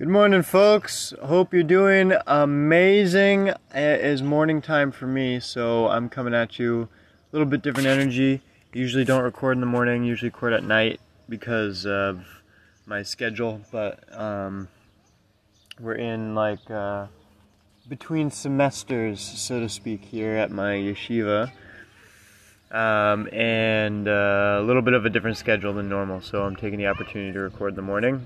Good morning, folks. Hope you're doing amazing. It is morning time for me, so I'm coming at you a little bit different energy. Usually don't record in the morning, usually record at night because of my schedule, but um, we're in like uh, between semesters, so to speak, here at my yeshiva. Um, and uh, a little bit of a different schedule than normal, so I'm taking the opportunity to record in the morning.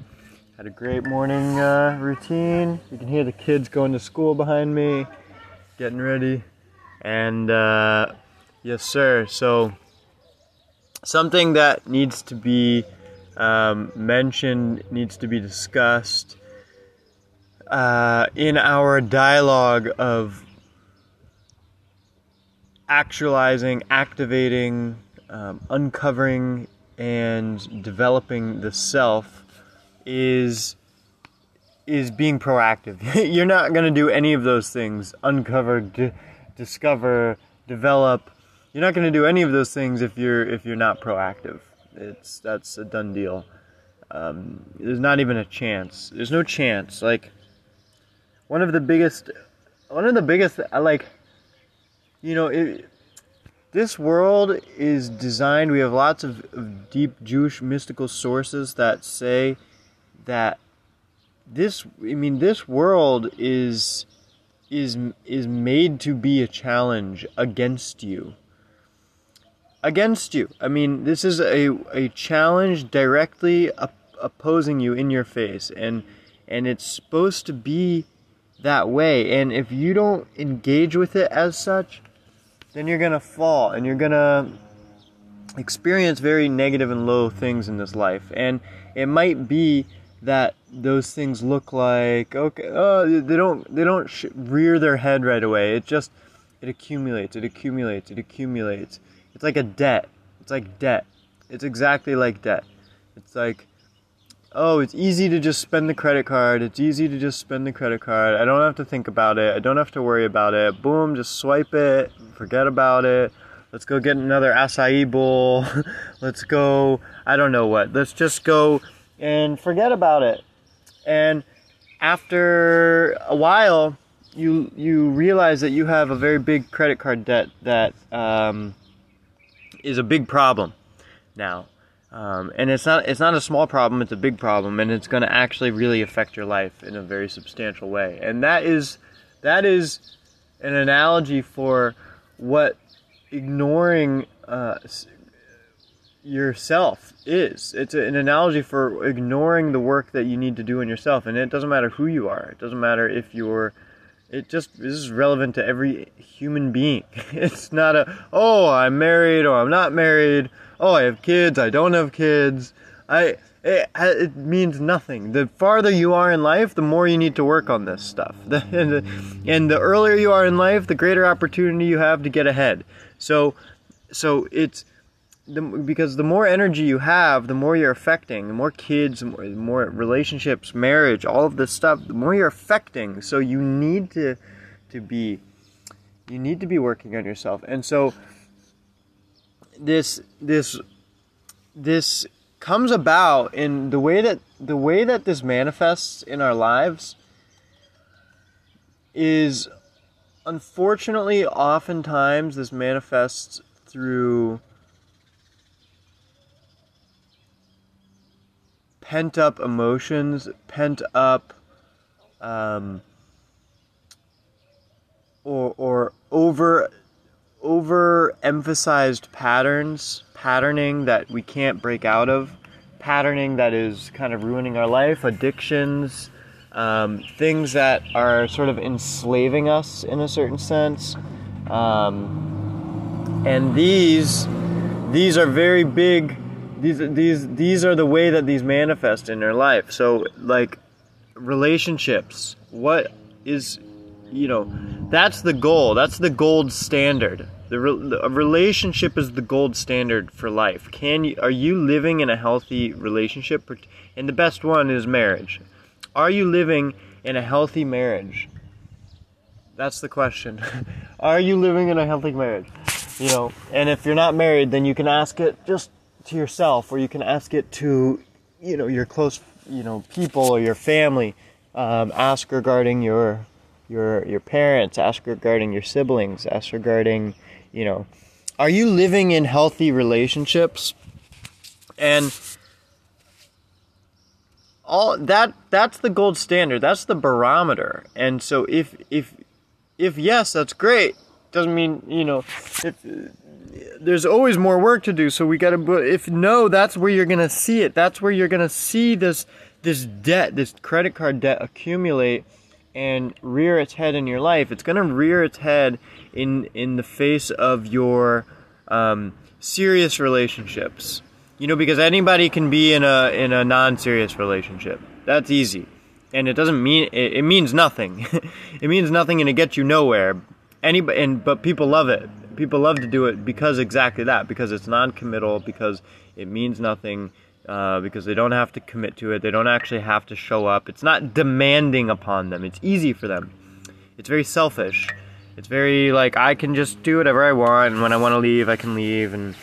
Had a great morning uh, routine. You can hear the kids going to school behind me, getting ready. And uh, yes, sir. So, something that needs to be um, mentioned, needs to be discussed uh, in our dialogue of actualizing, activating, um, uncovering, and developing the self is is being proactive. You're not going to do any of those things. Uncover, d- discover, develop. You're not going to do any of those things if you're if you're not proactive. It's that's a done deal. Um, there's not even a chance. There's no chance. Like one of the biggest, one of the biggest. Like you know, it, this world is designed. We have lots of, of deep Jewish mystical sources that say that this I mean this world is is is made to be a challenge against you. Against you. I mean, this is a a challenge directly op- opposing you in your face and and it's supposed to be that way and if you don't engage with it as such, then you're going to fall and you're going to experience very negative and low things in this life. And it might be that those things look like okay oh they don't they don't sh- rear their head right away. It just it accumulates it accumulates it accumulates. It's like a debt. It's like debt. It's exactly like debt. It's like oh it's easy to just spend the credit card. It's easy to just spend the credit card. I don't have to think about it. I don't have to worry about it. Boom just swipe it. Forget about it. Let's go get another acai bowl. Let's go i don't know what. Let's just go and forget about it. And after a while, you you realize that you have a very big credit card debt that um, is a big problem now. Um, and it's not it's not a small problem; it's a big problem, and it's going to actually really affect your life in a very substantial way. And that is that is an analogy for what ignoring uh, yourself is. It's an analogy for ignoring the work that you need to do in yourself, and it doesn't matter who you are. It doesn't matter if you're. It just this is relevant to every human being. It's not a oh I'm married or I'm not married. Oh I have kids. I don't have kids. I it, it means nothing. The farther you are in life, the more you need to work on this stuff. and, the, and the earlier you are in life, the greater opportunity you have to get ahead. So so it's the, because the more energy you have, the more you're affecting. The more kids, the more, the more, relationships, marriage, all of this stuff, the more you're affecting. So you need to to be you need to be working on yourself. And so this this this comes about in the way that the way that this manifests in our lives is unfortunately oftentimes this manifests through pent up emotions, pent up, um, or or over over emphasized patterns, patterning that we can't break out of, patterning that is kind of ruining our life, addictions, um, things that are sort of enslaving us in a certain sense, um, and these these are very big these these these are the way that these manifest in their life. So like relationships, what is you know, that's the goal. That's the gold standard. The, re- a relationship is the gold standard for life. Can you are you living in a healthy relationship? And the best one is marriage. Are you living in a healthy marriage? That's the question. are you living in a healthy marriage? You know, and if you're not married, then you can ask it just to yourself or you can ask it to you know your close you know people or your family Um, ask regarding your your your parents. Ask regarding your siblings. Ask regarding you know, are you living in healthy relationships? And all that that's the gold standard. That's the barometer. And so if if if yes, that's great. Doesn't mean you know if there's always more work to do. So we got to. If no, that's where you're gonna see it. That's where you're gonna see this this debt, this credit card debt accumulate and rear its head in your life. It's gonna rear its head in in the face of your um, serious relationships. You know, because anybody can be in a in a non-serious relationship. That's easy, and it doesn't mean it, it means nothing. it means nothing, and it gets you nowhere. Anybody, and but people love it. People love to do it because exactly that. Because it's non-committal. Because it means nothing. Uh, because they don't have to commit to it. They don't actually have to show up. It's not demanding upon them. It's easy for them. It's very selfish. It's very like I can just do whatever I want, and when I want to leave, I can leave, and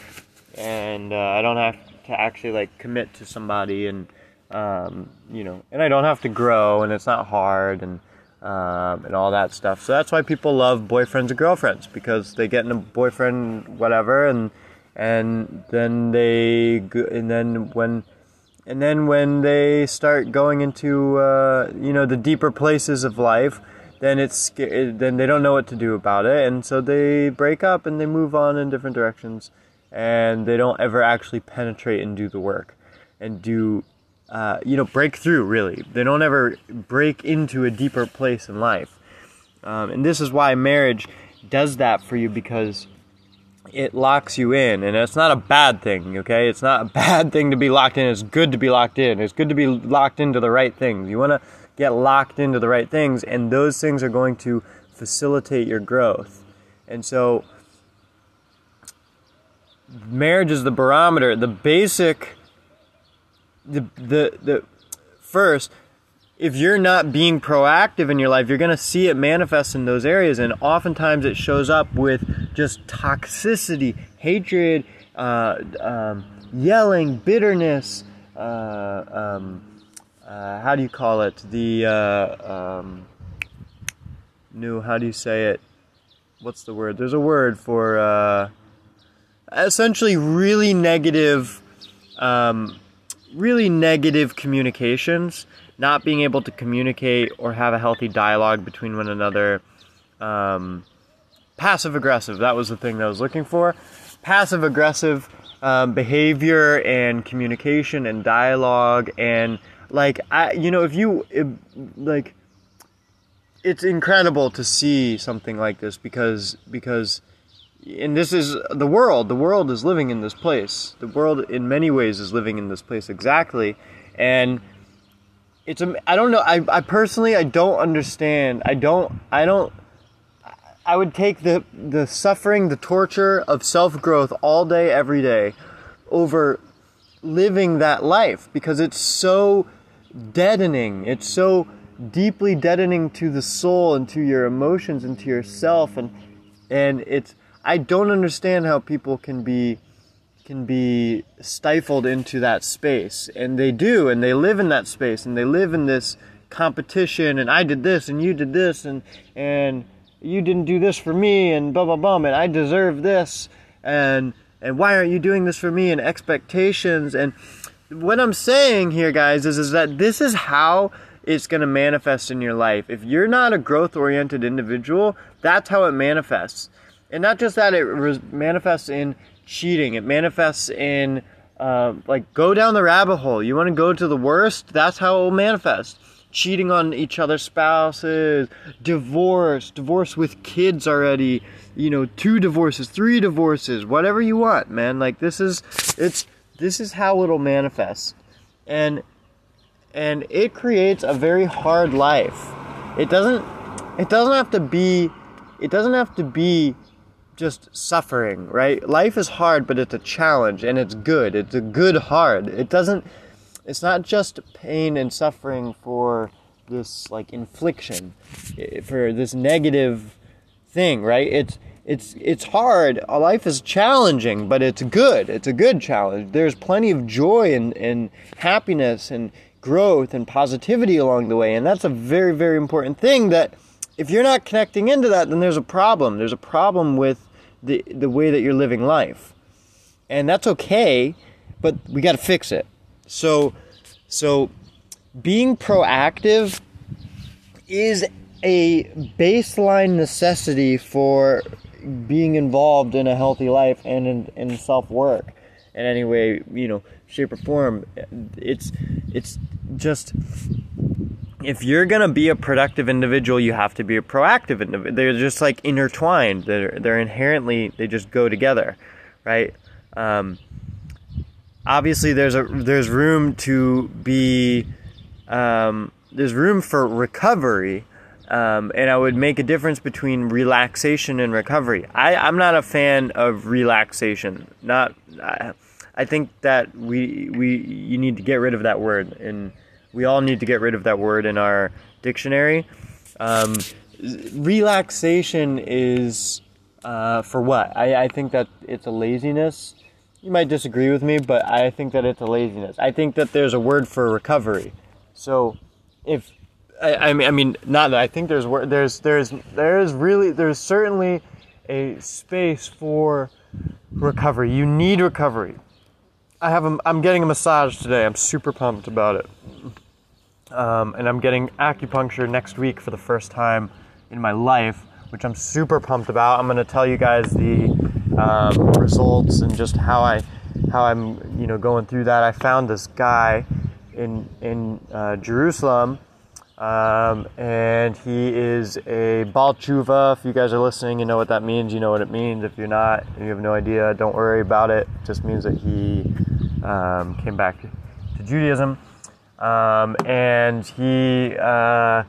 and uh, I don't have to actually like commit to somebody, and um, you know, and I don't have to grow, and it's not hard, and um, and all that stuff. So that's why people love boyfriends and girlfriends because they get in a boyfriend, whatever, and and then they and then when and then when they start going into uh, you know the deeper places of life then it's then they don't know what to do about it, and so they break up and they move on in different directions, and they don't ever actually penetrate and do the work, and do, uh, you know, break through. Really, they don't ever break into a deeper place in life, um, and this is why marriage does that for you because it locks you in. And it's not a bad thing okay? It's not a bad thing to be locked in. It's good to be locked in. It's good to be locked into the right things. You want to get locked into the right things, and those things are going to facilitate your growth. And so, marriage is the barometer, the basic, the the the first. If you're not being proactive in your life, you're going to see it manifest in those areas, and oftentimes it shows up with just toxicity, hatred, uh, um, yelling, bitterness. Uh, um, uh, how do you call it? The uh, um, new. How do you say it? What's the word? There's a word for uh, essentially really negative, um, really negative communications. Not being able to communicate or have a healthy dialogue between one another. Um, passive aggressive. That was the thing that I was looking for. Passive aggressive um, behavior and communication and dialogue and like I, you know, if you if, like, it's incredible to see something like this because because, and this is the world. The world is living in this place. The world, in many ways, is living in this place exactly, and it's. I don't know. I I personally I don't understand. I don't. I don't. I would take the the suffering, the torture of self growth all day, every day, over living that life because it's so deadening. It's so deeply deadening to the soul and to your emotions and to yourself and and it's I don't understand how people can be can be stifled into that space and they do and they live in that space and they live in this competition and I did this and you did this and and you didn't do this for me and blah blah blah and I deserve this and and why aren't you doing this for me and expectations and what I'm saying here, guys, is, is that this is how it's going to manifest in your life. If you're not a growth oriented individual, that's how it manifests. And not just that, it manifests in cheating, it manifests in uh, like go down the rabbit hole. You want to go to the worst? That's how it will manifest. Cheating on each other's spouses, divorce, divorce with kids already, you know, two divorces, three divorces, whatever you want, man. Like this is, it's, this is how it'll manifest. And and it creates a very hard life. It doesn't it doesn't have to be it doesn't have to be just suffering, right? Life is hard, but it's a challenge and it's good. It's a good hard. It doesn't it's not just pain and suffering for this like infliction eh, for this negative thing, right? It's it's it's hard. A life is challenging, but it's good. It's a good challenge. There's plenty of joy and, and happiness and growth and positivity along the way. And that's a very, very important thing that if you're not connecting into that, then there's a problem. There's a problem with the, the way that you're living life. And that's okay, but we got to fix it. So, so being proactive is a baseline necessity for being involved in a healthy life and in, in self work in any way, you know, shape or form. It's it's just if you're gonna be a productive individual, you have to be a proactive individual. They're just like intertwined. They're they're inherently they just go together, right? Um, obviously, there's a there's room to be um, there's room for recovery. Um, and I would make a difference between relaxation and recovery. I, I'm not a fan of relaxation. Not, I, I think that we we you need to get rid of that word, and we all need to get rid of that word in our dictionary. Um, relaxation is uh, for what? I, I think that it's a laziness. You might disagree with me, but I think that it's a laziness. I think that there's a word for recovery. So, if I, I mean, I mean, not that I think there's there's there's there's really there's certainly a space for recovery. You need recovery. I have a, I'm getting a massage today. I'm super pumped about it. Um, and I'm getting acupuncture next week for the first time in my life, which I'm super pumped about. I'm to tell you guys the um, results and just how I how I'm you know going through that. I found this guy in in uh, Jerusalem, um, and he is a Baal Tshuva. If you guys are listening, you know what that means. You know what it means. If you're not, you have no idea. Don't worry about it. It just means that he um, came back to Judaism, um, and he uh,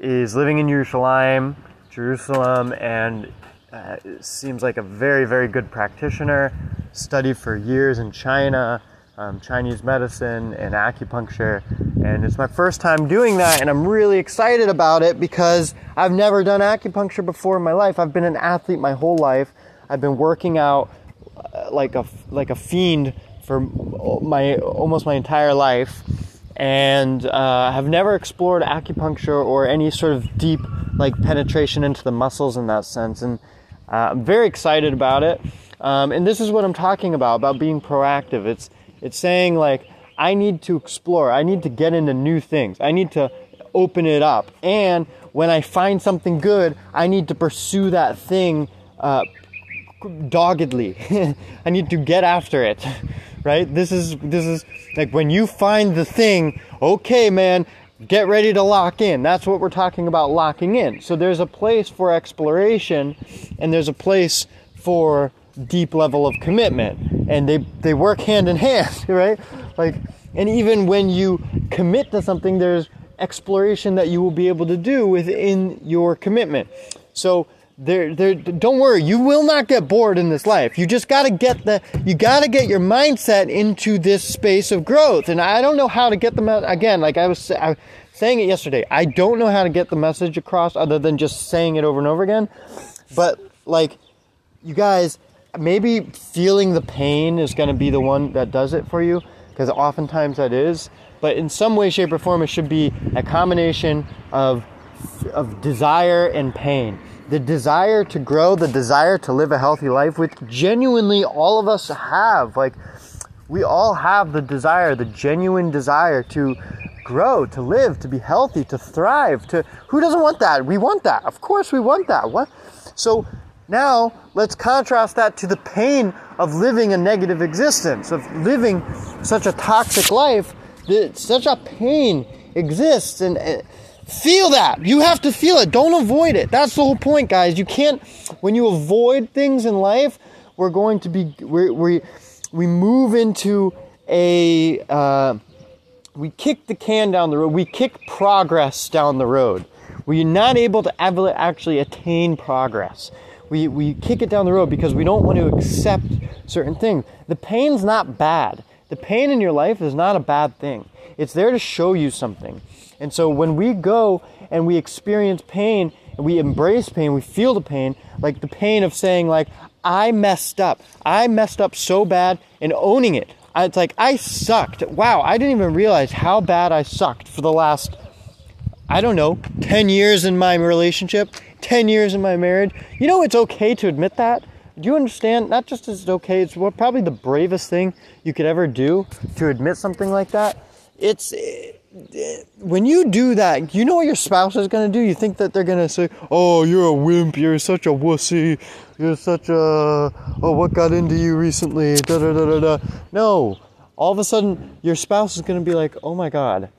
is living in Jerusalem, Jerusalem, and uh, seems like a very, very good practitioner. Studied for years in China, um, Chinese medicine and acupuncture, and it's my first time doing that, and I'm really excited about it because I've never done acupuncture before in my life. I've been an athlete my whole life. I've been working out uh, like a like a fiend for my almost my entire life, and uh, have never explored acupuncture or any sort of deep like penetration into the muscles in that sense. And uh, I'm very excited about it. Um, and this is what I'm talking about about being proactive. It's it's saying like I need to explore. I need to get into new things. I need to open it up. And when I find something good, I need to pursue that thing uh, doggedly. I need to get after it right? This is this is like when you find the thing, okay, man, get ready to lock in. That's what we're talking about locking in. So there's a place for exploration and there's a place for deep level of commitment and they they work hand in hand, right? Like and even when you commit to something there's exploration that you will be able to do within your commitment. So there, there, don't worry, you will not get bored in this life. You just gotta get the, you gotta get your mindset into this space of growth. And I don't know how to get them out, again, like I was, I was saying it yesterday, I don't know how to get the message across other than just saying it over and over again. But, like, you guys, maybe feeling the pain is gonna be the one that does it for you, because oftentimes that is. But in some way, shape, or form, it should be a combination of, of desire and pain the desire to grow, the desire to live a healthy life, which genuinely all of us have. Like, we all have the desire, the genuine desire to grow, to live, to be healthy, to thrive. To who doesn't want that? We want that. Of course, we want that. What? So now let's contrast that to the pain of living a negative existence, of living such a toxic life. That such a pain exists, and eh, Feel that. You have to feel it. Don't avoid it. That's the whole point, guys. You can't, when you avoid things in life, we're going to be, we we, we move into a, uh, we kick the can down the road. We kick progress down the road. We're not able to actually attain progress. We, we kick it down the road because we don't want to accept certain things. The pain's not bad. The pain in your life is not a bad thing. It's there to show you something. And so when we go and we experience pain and we embrace pain, we feel the pain, like the pain of saying like, I messed up. I messed up so bad and owning it. it's like I sucked. Wow, I didn't even realize how bad I sucked for the last I don't know, 10 years in my relationship, 10 years in my marriage. You know, it's okay to admit that. Do you understand? Not just is it okay, it's probably the bravest thing you could ever do to admit something like that. It's when you do that, you know what your spouse is going to do? You think that they're going to say, Oh, you're a wimp, you're such a wussy, you're such a, oh, what got into you recently? Da, da, da, da, da. No. All of a sudden, your spouse is going to be like, Oh my God,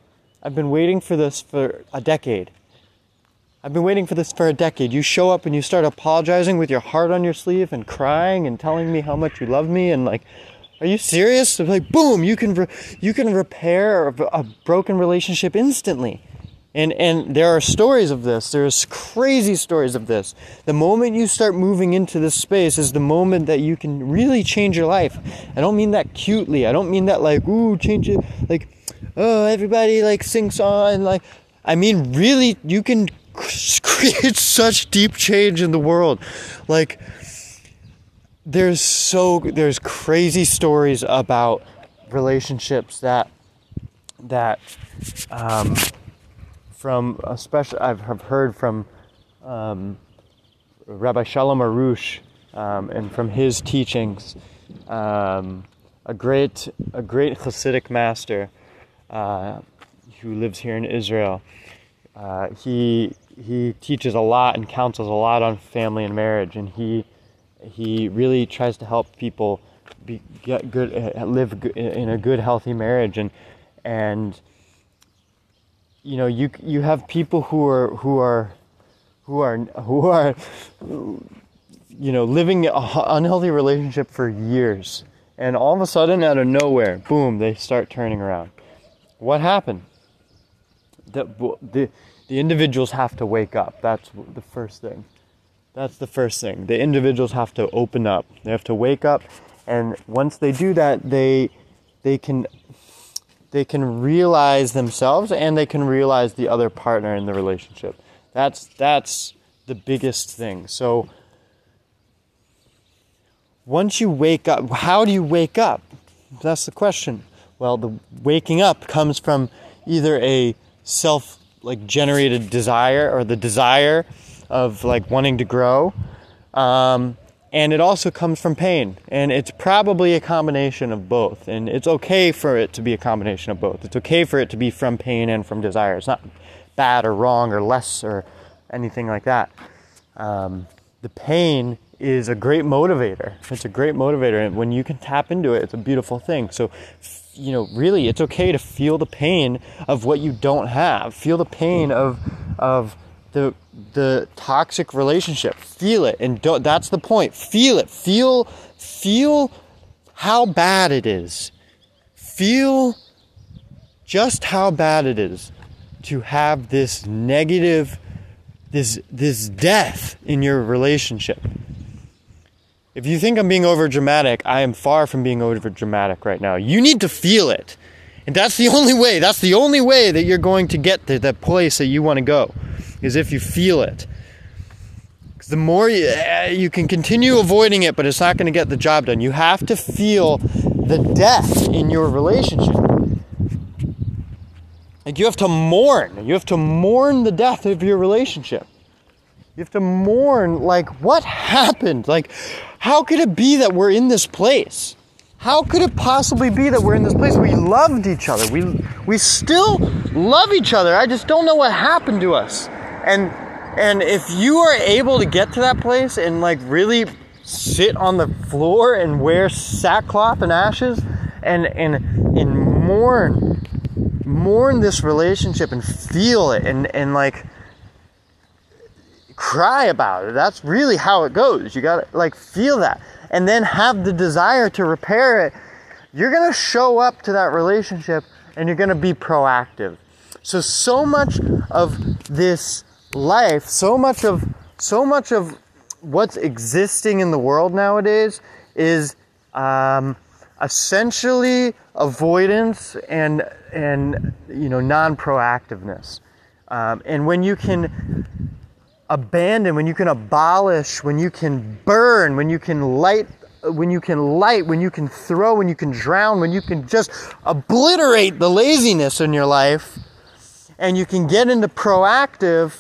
I've been waiting for this for a decade. I've been waiting for this for a decade. You show up and you start apologizing with your heart on your sleeve and crying and telling me how much you love me and like, are you serious? like, boom, you can re- you can repair a, broken relationship instantly. And and there are stories of this. There's crazy stories of this. The moment you start moving into this space is the moment that you can really change your life. I don't mean that cutely. I don't mean that like ooh change it like oh everybody like sing on like I mean really you can create such deep change in the world. Like there's so there's crazy stories about relationships that that um, from especially I've heard from um, Rabbi Shalom Arush um, and from his teachings, um, a great a great Hasidic master uh, who lives here in Israel. Uh, he he teaches a lot and counsels a lot on family and marriage, and he he really tries to help people be, get good, uh, live in a good, healthy marriage, and and you know you you have people who are who are who are who are you know living an unhealthy relationship for years, and all of a sudden, out of nowhere, boom, they start turning around. What happened? The the the individuals have to wake up. That's the first thing. That's the first thing. The individuals have to open up. They have to wake up, and once they do that, they they can they can realize themselves and they can realize the other partner in the relationship. That's that's the biggest thing. So once you wake up, how do you wake up? That's the question. Well, the waking up comes from either a self like generated desire or the desire of like wanting to grow. Um, and it also comes from pain. And it's probably a combination of both. And it's okay for it to be a combination of both. It's okay for it to be from pain and from desire. It's not bad or wrong or less or anything like that. Um, the pain is a great motivator. It's a great motivator. And when you can tap into it, it's a beautiful thing. So you know, really, it's okay to feel the pain of what you don't have. Feel the pain of of the the toxic relationship. Feel it, and that's the point. Feel it. Feel feel how bad it is. Feel just how bad it is to have this negative this this death in your relationship if you think I'm being over dramatic, I am far from being over dramatic right now. You need to feel it. And that's the only way. That's the only way that you're going to get to that place that you want to go, is if you feel it. The more you, uh, you can continue avoiding it, but it's not going to get the job done. You have to feel the death in your relationship. Like you have to mourn. You have to mourn the death of your relationship. You have to mourn, like, what happened? Like, how could it be that we're in this place? How could it possibly be that we're in this place? We loved each other. We, we still love each other. I just don't know what happened to us. And, and if you are able to get to that place and, like, really sit on the floor and wear sackcloth and ashes and, and, and mourn, mourn this relationship and feel it and, and, like, cry about it. That's really how it goes. You gotta like feel that and then have the desire to repair it. You're gonna show up to that relationship and you're gonna be proactive. So, so much of this life, so much of, so much of what's existing in the world nowadays is, um, essentially avoidance and and you know non-proactiveness. Um, and when you can abandon, when you can abolish, when you can burn, when you can light when you can light, when you can throw, when you can drown, when you can just obliterate the laziness in your life and you can get into proactive,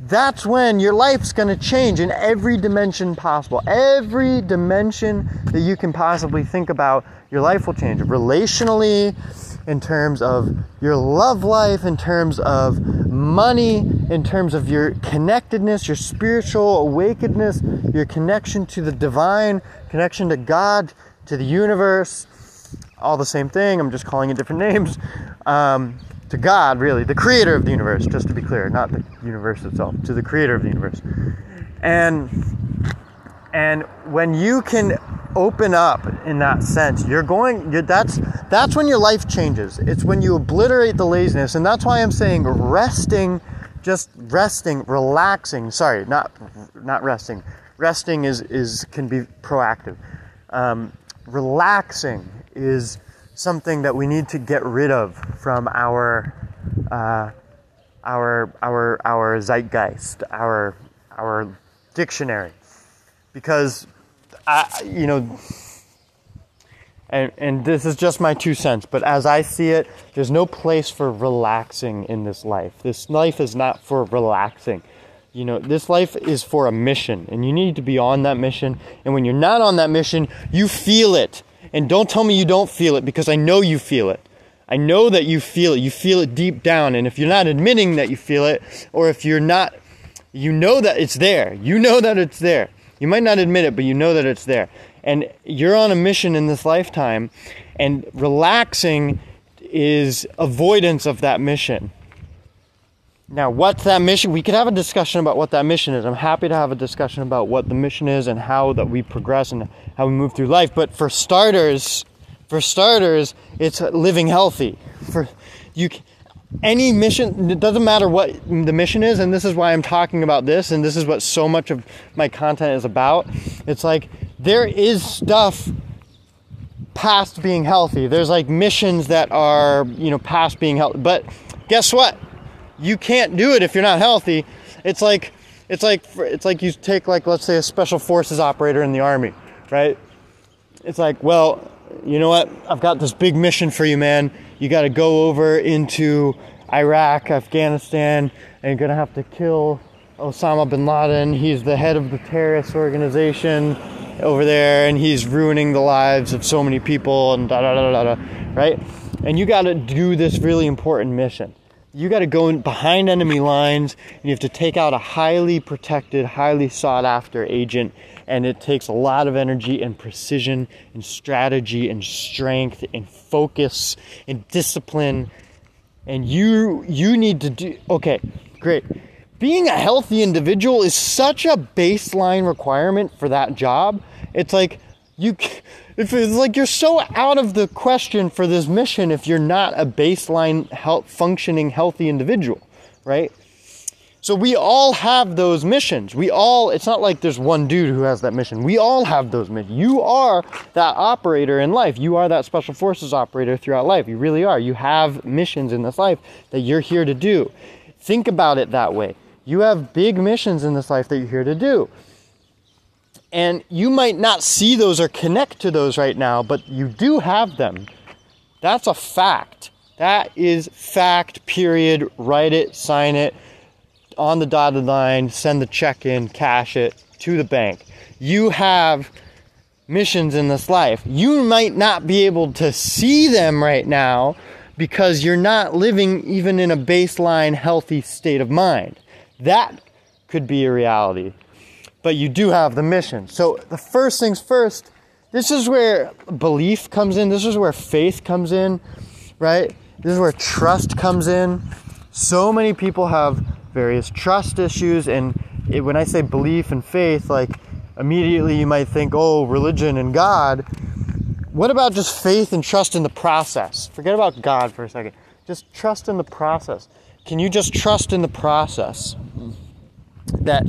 that's when your life's going to change in every dimension possible. Every dimension that you can possibly think about, your life will change. Relationally, in terms of your love life, in terms of money, in terms of your connectedness, your spiritual awakenedness, your connection to the divine, connection to God, to the universe. All the same thing, I'm just calling it different names. Um, to God, really, the creator of the universe, just to be clear, not the universe itself, to the creator of the universe. And and when you can open up in that sense, you're going you're, that's that's when your life changes. It's when you obliterate the laziness, and that's why I'm saying resting, just resting, relaxing. Sorry, not not resting. Resting is is can be proactive. Um, relaxing is something that we need to get rid of from our uh, our our our zeitgeist, our our dictionary, because I, you know, and and this is just my two cents, but as I see it, there's no place for relaxing in this life. This life is not for relaxing. You know, this life is for a mission, and you need to be on that mission. And when you're not on that mission, you feel it and don't tell me you don't feel it because I know you feel it. I know that you feel it. You feel it deep down. And if you're not admitting that you feel it, or if you're not, you know that it's there. You know that it's there. You might not admit it, but you know that it's there. And you're on a mission in this lifetime, and relaxing is avoidance of that mission. Now, what's that mission? We could have a discussion about what that mission is. I'm happy to have a discussion about what the mission is and how that we progress and how we move through life. But for starters, for starters, it's living healthy. For you, any mission, it doesn't matter what the mission is, and this is why I'm talking about this, and this is what so much of my content is about. It's like there is stuff past being healthy. There's like missions that are, you know, past being healthy. But guess what? You can't do it if you're not healthy. It's like it's like it's like you take like let's say a special forces operator in the army, right? It's like, well, you know what? I've got this big mission for you, man. You got to go over into Iraq, Afghanistan, and you're going to have to kill Osama bin Laden. He's the head of the terrorist organization over there, and he's ruining the lives of so many people, and da da da da da, right? And you got to do this really important mission you got to go in behind enemy lines and you have to take out a highly protected, highly sought after agent. And it takes a lot of energy and precision and strategy and strength and focus and discipline. And you you need to do okay, great. Being a healthy individual is such a baseline requirement for that job. It's like you if it's like you're so out of the question for this mission if you're not a baseline health, functioning healthy individual right? So we all have those missions. We all it's not like there's one dude who has that mission. We all have those missions. You are that operator in life. You are that special forces operator throughout life. You really are. You have missions in this life that you're here to do. Think about it that way. You have big missions in this life that you're here to do and you might not see those or connect to those right now, but you do have them. That's a fact. That is fact, period. Write it, sign it on the dotted line, send the check in, cash it to the bank. You have missions in this life. You might not be able to see them right now because you're not living even in a baseline healthy state of mind. That could be a reality but you do have the mission. So the first things first, this is where belief comes in, this is where faith comes in, right? This is where trust comes in. So many people have various trust issues, and it, when I say belief and faith, like immediately you might think, oh, religion and God. What about just faith and trust in the process? Forget about God for a second. Just trust in the process. Can you just trust in the process? That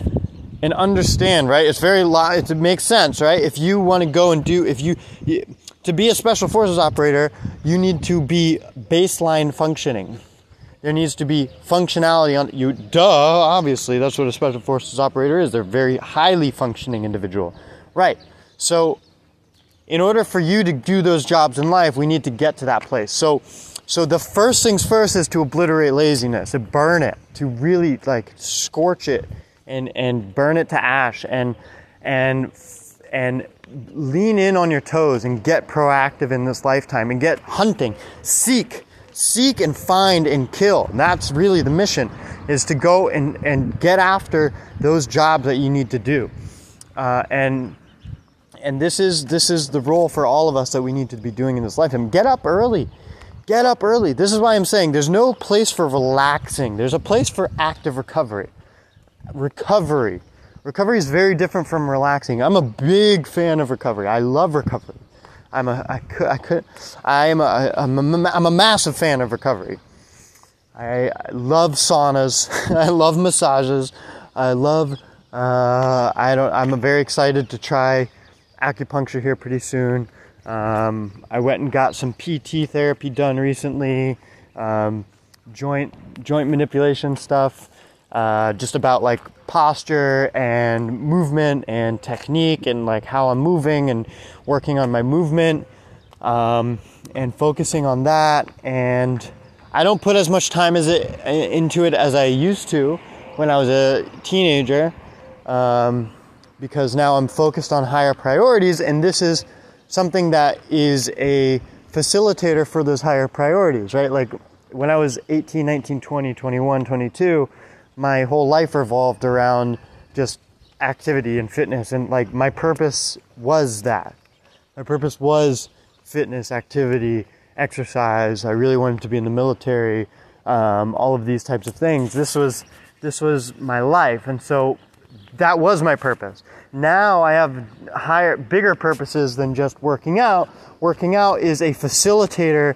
and understand, right? It's very it makes sense, right? If you want to go and do if you to be a special forces operator, you need to be baseline functioning. There needs to be functionality on you. Duh, obviously, that's what a special forces operator is. They're very highly functioning individual, right? So in order for you to do those jobs in life, we need to get to that place. So, so the first things first is to obliterate laziness, to burn it, to really like scorch it and, and burn it to ash and, and, and lean in on your toes and get proactive in this lifetime and get hunting, seek, seek and find and kill. And that's really the mission is to go and, and get after those jobs that you need to do. Uh, and and this is this is the role for all of us that we need to be doing in this lifetime. Get up early. Get up early. This is why I'm saying there's no place for relaxing. There's a place for active recovery. Recovery. Recovery is very different from relaxing. I'm a big fan of recovery. I love recovery. I'm a I could I could I am a I'm a, I'm a massive fan of recovery. I, I love saunas. I love massages. I love uh, I don't I'm very excited to try acupuncture here pretty soon. Um, I went and got some PT therapy done recently, um, joint joint manipulation stuff, uh, just about like posture and movement and technique and like how I'm moving and working on my movement um, and focusing on that. And I don't put as much time as it into it as I used to when I was a teenager. Um, because now I'm focused on higher priorities, and this is something that is a facilitator for those higher priorities, right? Like when I was 18, 19, 20, 21, 22, my whole life revolved around just activity and fitness, and like my purpose was that. My purpose was fitness, activity, exercise. I really wanted to be in the military, um, all of these types of things. This was this was my life, and so that was my purpose. Now I have higher, bigger purposes than just working out. Working out is a facilitator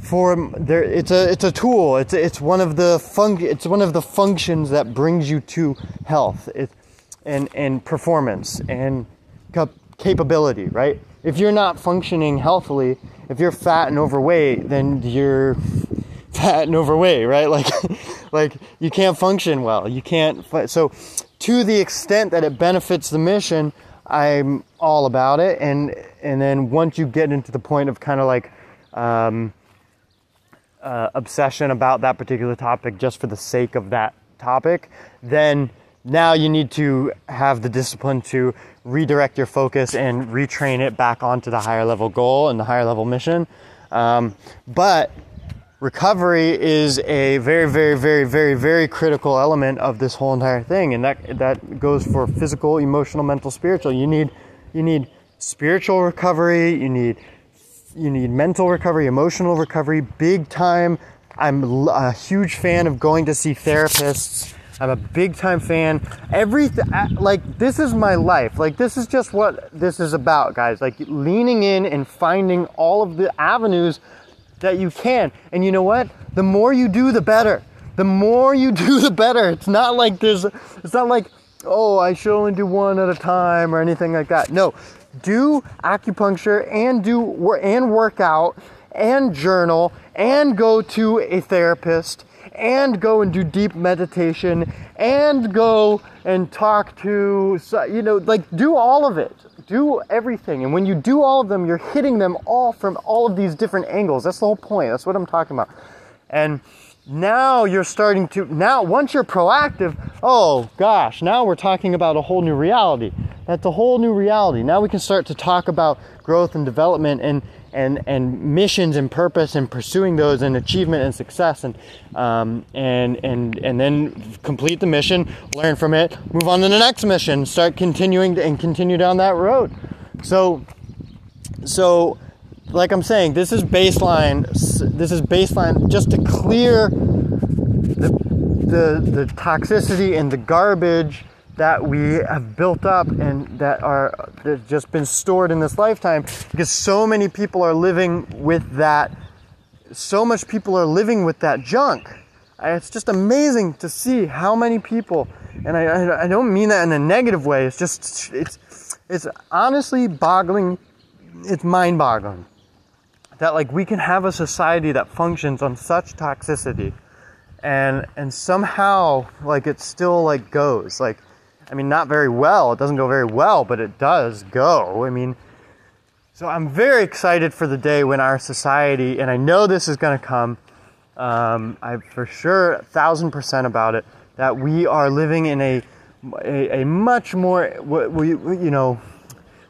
for there. It's a it's a tool. It's it's one of the fun. It's one of the functions that brings you to health. It, and and performance and cap- capability. Right. If you're not functioning healthily, if you're fat and overweight, then you're fat and overweight, right? Like, like you can't function well. You can't. So to the extent that it benefits the mission, I'm all about it. And and then once you get into the point of kind of like um, uh, obsession about that particular topic just for the sake of that topic, then now you need to have the discipline to redirect your focus and retrain it back onto the higher level goal and the higher level mission. Um, but recovery is a very, very, very, very, very critical element of this whole entire thing, and that that goes for physical, emotional, mental, spiritual. You need you need spiritual recovery. You need you need mental recovery, emotional recovery, big time. I'm a huge fan of going to see therapists. I'm a big time fan. Everything, like, this is my life. Like, this is just what this is about, guys. Like, leaning in and finding all of the avenues that you can. And you know what? The more you do, the better. The more you do, the better. It's not like there's, it's not like, oh, I should only do one at a time or anything like that. No, do acupuncture and do and work out and journal and go to a therapist and go and do deep meditation and go and talk to you know like do all of it do everything. And when you do all of them, you're hitting them all from all of these different angles. That's the whole point. That's what I'm talking about. And now you're starting to, now once you're proactive, oh gosh, now we're talking about a whole new reality. That's a whole new reality. Now we can start to talk about growth and development and, and, and missions and purpose and pursuing those and achievement and success and, um, and, and, and then complete the mission, learn from it, move on to the next mission, start continuing to, and continue down that road. So, so like I'm saying, this is baseline. This is baseline just to clear the, the, the toxicity and the garbage that we have built up and that are that just been stored in this lifetime because so many people are living with that so much people are living with that junk it's just amazing to see how many people and I, I don't mean that in a negative way it's just it's it's honestly boggling it's mind boggling that like we can have a society that functions on such toxicity and and somehow like it still like goes like I mean, not very well. It doesn't go very well, but it does go. I mean, So I'm very excited for the day when our society, and I know this is going to come. Um, I'm for sure a thousand percent about it. That we are living in a a, a much more what we you know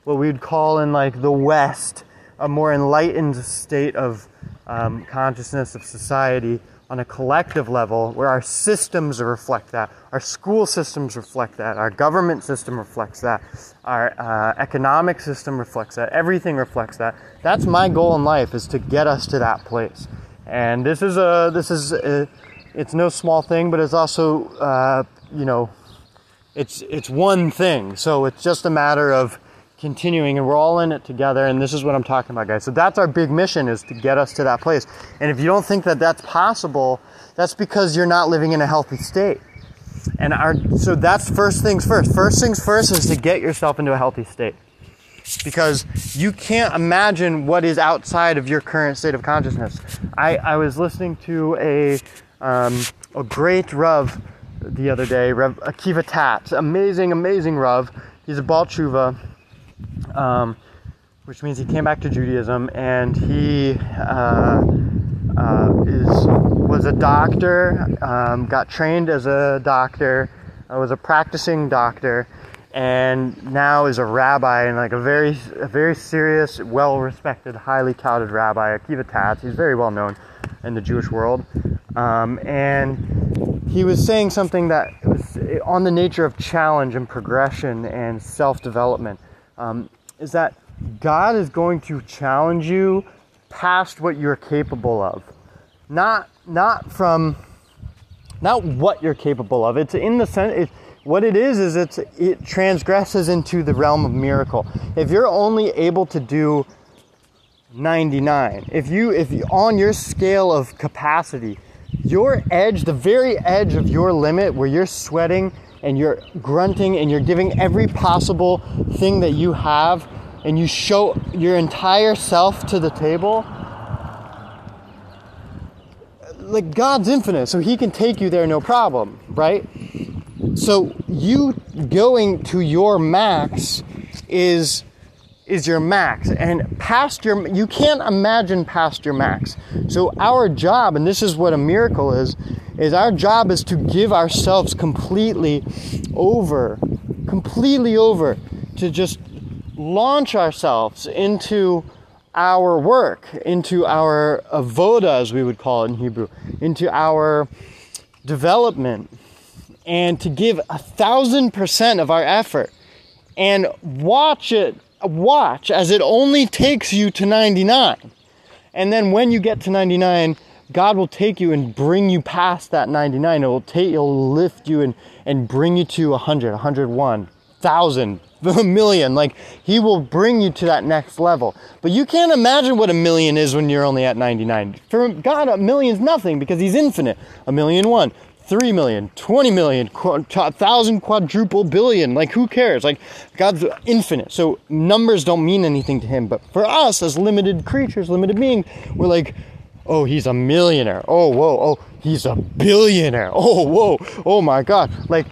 what we'd call in like the West a more enlightened state of um, consciousness of society on a collective level where our systems reflect that, our school systems reflect that, our government system reflects that, our uh, economic system reflects that, everything reflects that. That's my goal in life is to get us to that place. And this is a this is a, it's no small thing, but it's also uh, you know it's it's one thing. So it's just a matter of continuing and we're all in it together and this is what i'm talking about guys. So that's our big mission is to get us to that place. And if you don't think that that's possible that's because you're not living in a healthy state. And our so that's first things first. First things first is to get yourself into a healthy state. Because you can't imagine what is outside of your current state of consciousness. I, I was listening to a um, a great Rav the other day Rav Akiva Tatz. Amazing amazing Rav. He's a Baal Tshuva um, which means he came back to Judaism and he uh, uh, is was a doctor, um, got trained as a doctor, uh, was a practicing doctor, and now is a rabbi and like a very a very serious, well respected, highly touted rabbi, Akiva Tatz. He's very well known in the Jewish world, um, and he was saying something that was on the nature of challenge and progression and self development. Um, is that God is going to challenge you past what you're capable of. Not not from not what you're capable of. It's in the sense it, what it is is it's it transgresses into the realm of miracle. If you're only able to do 99, if you if you, on your scale of capacity, your edge, the very edge of your limit where you're sweating and you're grunting and you're giving every possible thing that you have and you show your entire self to the table, like God's infinite, so He can take you there no problem, right? So you going to your max is is your max. And past your you can't imagine past your max. So our job and this is what a miracle is is our job is to give ourselves completely over completely over to just launch ourselves into our work, into our avoda, as we would call it in Hebrew, into our development, and to give a thousand percent of our effort and watch it, watch as it only takes you to 99. And then when you get to 99, God will take you and bring you past that 99. It will take, it'll lift you and, and bring you to 100, 101, 1,000, a million. Like he will bring you to that next level. But you can't imagine what a million is when you're only at 99. For God, a million's nothing because he's infinite. A million one, three million, 20 million, thousand, quadruple billion. Like who cares? Like God's infinite. So numbers don't mean anything to him. But for us as limited creatures, limited beings, we're like, oh, he's a millionaire. Oh, whoa, oh, he's a billionaire. Oh, whoa, oh my God. Like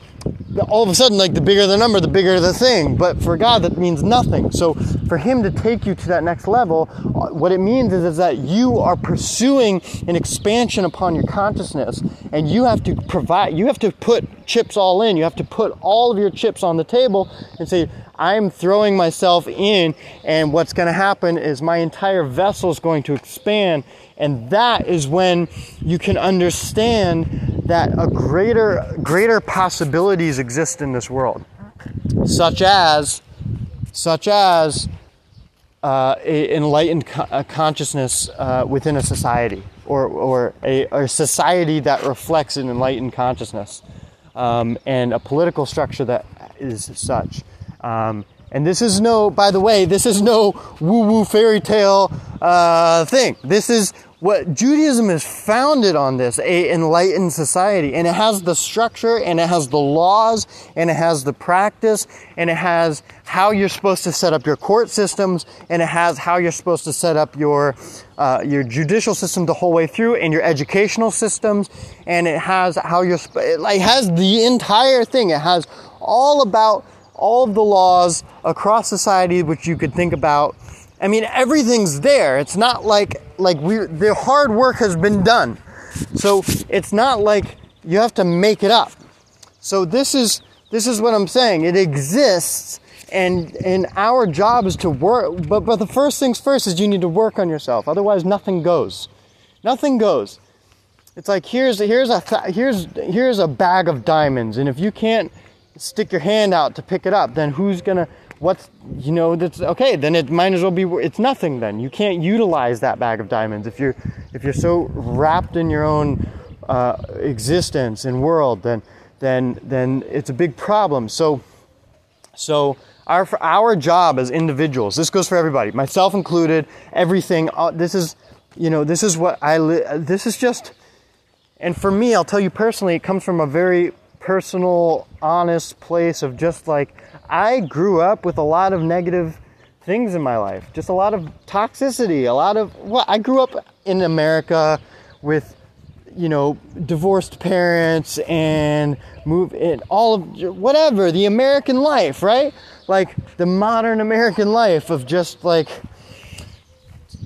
all of a sudden, like the bigger the number, the bigger the thing. But for God, that means nothing. So for Him to take you to that next level, uh, what it means is, is that you are pursuing an expansion upon your consciousness, and you have to provide, you have to put chips all in. You have to put all of your chips on the table and say, I'm throwing myself in, and what's going to happen is my entire vessel is going to expand. And that is when you can understand that a greater, greater possibilities exist in this world, such as, such as uh, enlightened co- consciousness uh, within a society, or, or a, a, society that reflects an enlightened consciousness, um, and a political structure that is such. Um, and this is no, by the way, this is no woo-woo fairy tale uh, thing. This is what Judaism is founded on this, a enlightened society. And it has the structure and it has the laws and it has the practice and it has how you're supposed to set up your court systems and it has how you're supposed to set up your uh, your judicial system the whole way through and your educational systems and it has how you're it like has the entire thing. It has all about all of the laws across society which you could think about I mean, everything's there. It's not like like we the hard work has been done. So it's not like you have to make it up. So this is this is what I'm saying. It exists and and our job is to work but but the first things first is you need to work on yourself. Otherwise nothing goes. Nothing goes. It's like here's here's a here's here's a bag of diamonds and if you can't stick your hand out to pick it up, then who's to what's you know that's okay then it might as well be it's nothing then. You can't utilize that bag of diamonds. If you're if you're so wrapped in your own uh, existence and world then then then it's a big problem. So so our our job as individuals this goes for everybody myself included everything uh, this is you know this is what i li- this is just and for me i'll tell you personally it comes from a very personal honest place of just like I grew up with a lot of negative things in my life, just a lot of toxicity, a lot of well, I grew up in America with you know divorced parents and move in all of whatever the American life, right? Like the modern American life of just like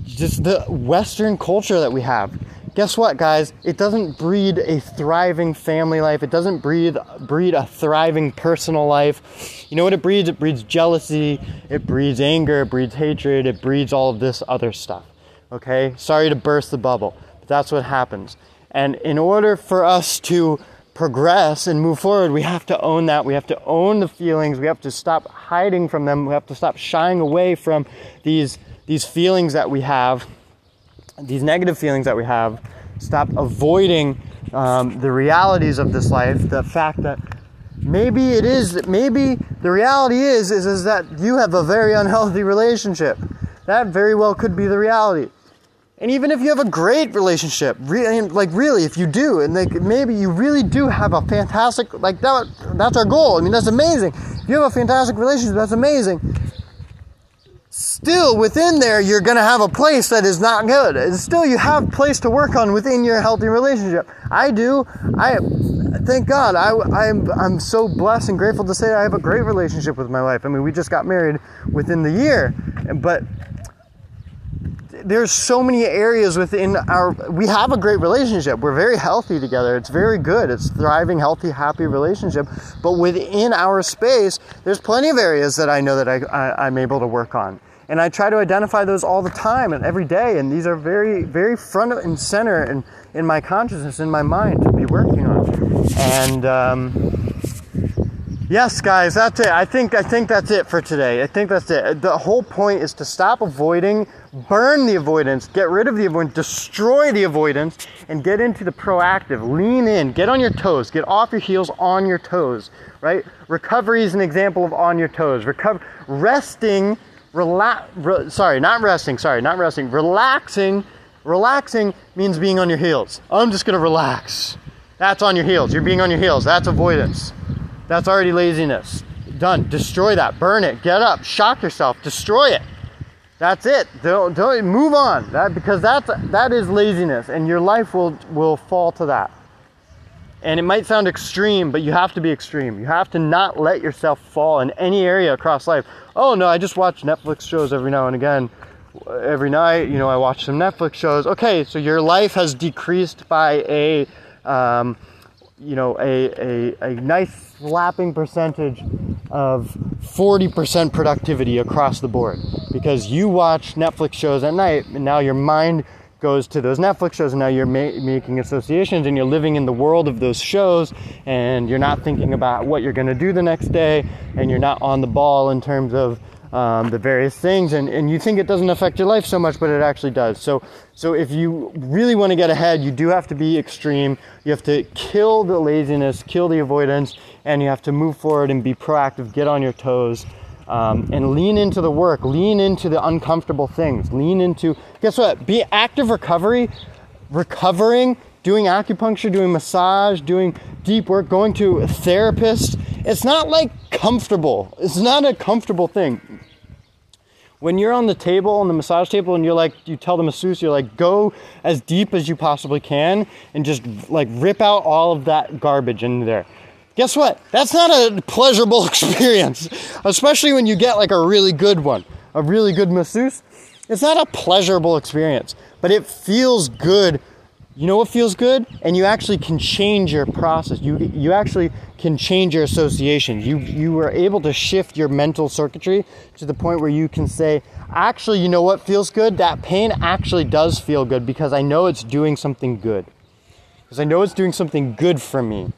just the Western culture that we have guess what guys? It doesn't breed a thriving family life. It doesn't breed breed a thriving personal life. You know what it breeds? It breeds jealousy. It breeds anger. It breeds hatred. It breeds all of this other stuff okay? Sorry to burst the bubble but that's what happens. And in order for us to progress and move forward we have to own that. We have to own the feelings. We have to stop hiding from them. We have to stop shying away from these these feelings that we have these negative feelings that we have, stop avoiding um, the realities of this life, the fact that maybe it is, maybe the reality is, is, is that you have a very unhealthy relationship. That very well could be the reality. And even if you have a great relationship, re- like really, if you do, and like maybe you really do have a fantastic, like that, that's our goal. I mean, that's amazing. If you have a fantastic relationship, that's amazing still within there you're going to have a place that is not good. And still you have place to work on within your healthy relationship. I do. I thank god. I, I'm, I'm so blessed and grateful to say i have a great relationship with my wife. I mean we just got married within the year but there's so many areas within our we have a great relationship. We're very healthy together. It's very good. It's thriving healthy happy relationship. But within our space there's plenty of areas that i know that I, I, i'm able to work on and I try to identify those all the time and every day. And these are very, very front and center in, in my consciousness, in my mind to be working on. And um, yes, guys, that's it. I think I think that's it for today. I think that's it. The whole point is to stop avoiding, burn the avoidance, get rid of the avoidance, destroy the avoidance, and get into the proactive. Lean in, get on your toes, get off your heels on your toes. Right? Recovery is an example of on your toes. Recover, resting relax re, sorry not resting sorry not resting. Relaxing relaxing means being on your heels. I'm just going to relax. That's on your heels. You're being on your heels. That's avoidance. That's already laziness. Done. Destroy that. Burn it. Get up. Shock yourself. Destroy it. That's it. Don't, don't move on. That because that's that is laziness and your life will will fall to that and it might sound extreme, but you have to be extreme. You have to not let yourself fall in any area across life. Oh no, I just watch Netflix shows every now and again. Every night, you know, I watch some Netflix shows. Okay, so your life has decreased by a, um, you know, a, a, a nice slapping percentage of 40% productivity across the board because you watch Netflix shows at night and now your mind goes to those Netflix shows, and now you're ma- making associations and you're living in the world of those shows, and you're not thinking about what you're going to do the next day, and you're not on the ball in terms of um, the various things, and, and you think it doesn't affect your life so much, but it actually does. So, so if you really want to get ahead, you do have to be extreme. You have to kill the laziness, kill the avoidance, and you have to move forward and be proactive, get on your toes um, and lean into the work, lean into the uncomfortable things, lean into, guess what? Be active recovery, recovering, doing acupuncture, doing massage, doing deep work, going to a therapist. It's not like comfortable. It's not a comfortable thing. When you're on the table, on the massage table, and you're like, you tell the masseuse, you're like, go as deep as you possibly can and just like rip out all of that garbage in there. Guess what? That's not a pleasurable experience, especially when you get like a really good one, a really good masseuse. it's not a pleasurable experience, but it feels good. You know what feels good? And you actually can change your process. You you actually can change your association. You you are able to shift your mental circuitry to the point where you can say, actually, you know what feels good? That pain actually does feel good because I know it's doing something good. Because I know it's doing something good for me.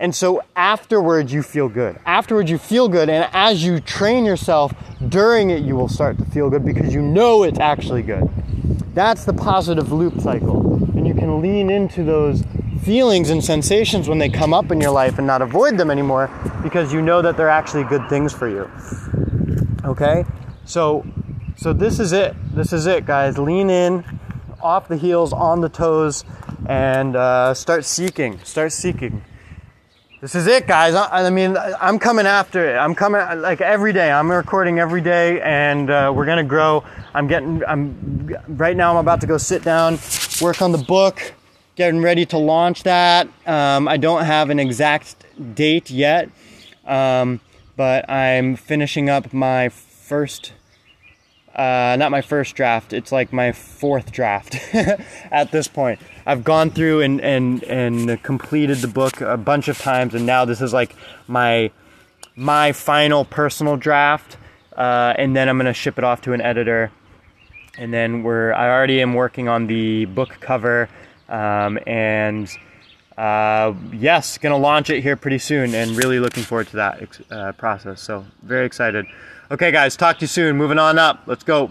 And so afterwards, you feel good. Afterwards, you feel good. And as you train yourself during it, you will start to feel good because you know it's actually good. That's the positive loop cycle. And you can lean into those feelings and sensations when they come up in your life and not avoid them anymore because you know that they're actually good things for you. Okay? So so this is it. This is it, guys. Lean in, off the heels, on the toes, and uh, start seeking. Start seeking this is it, guys. I, I, mean, I'm coming after it. I'm coming like every day. I'm recording every day, and uh, we're gonna grow. I'm getting. I'm right now. I'm about to go sit down, work on the book, getting ready to launch that. Um, I don't have an exact date yet, um, but I'm finishing up my first uh, not my first draft. It's like my fourth draft at this point. I've gone through and, and, and completed the book a bunch of times, and now this is like my my final personal draft. Uh, and then I'm gonna ship it off to an editor. And then we're I already am working on the book cover, um, and uh, yes, gonna launch it here pretty soon, and really looking forward to that uh, process. So very excited. Okay, guys, talk to you soon. Moving on up. Let's go.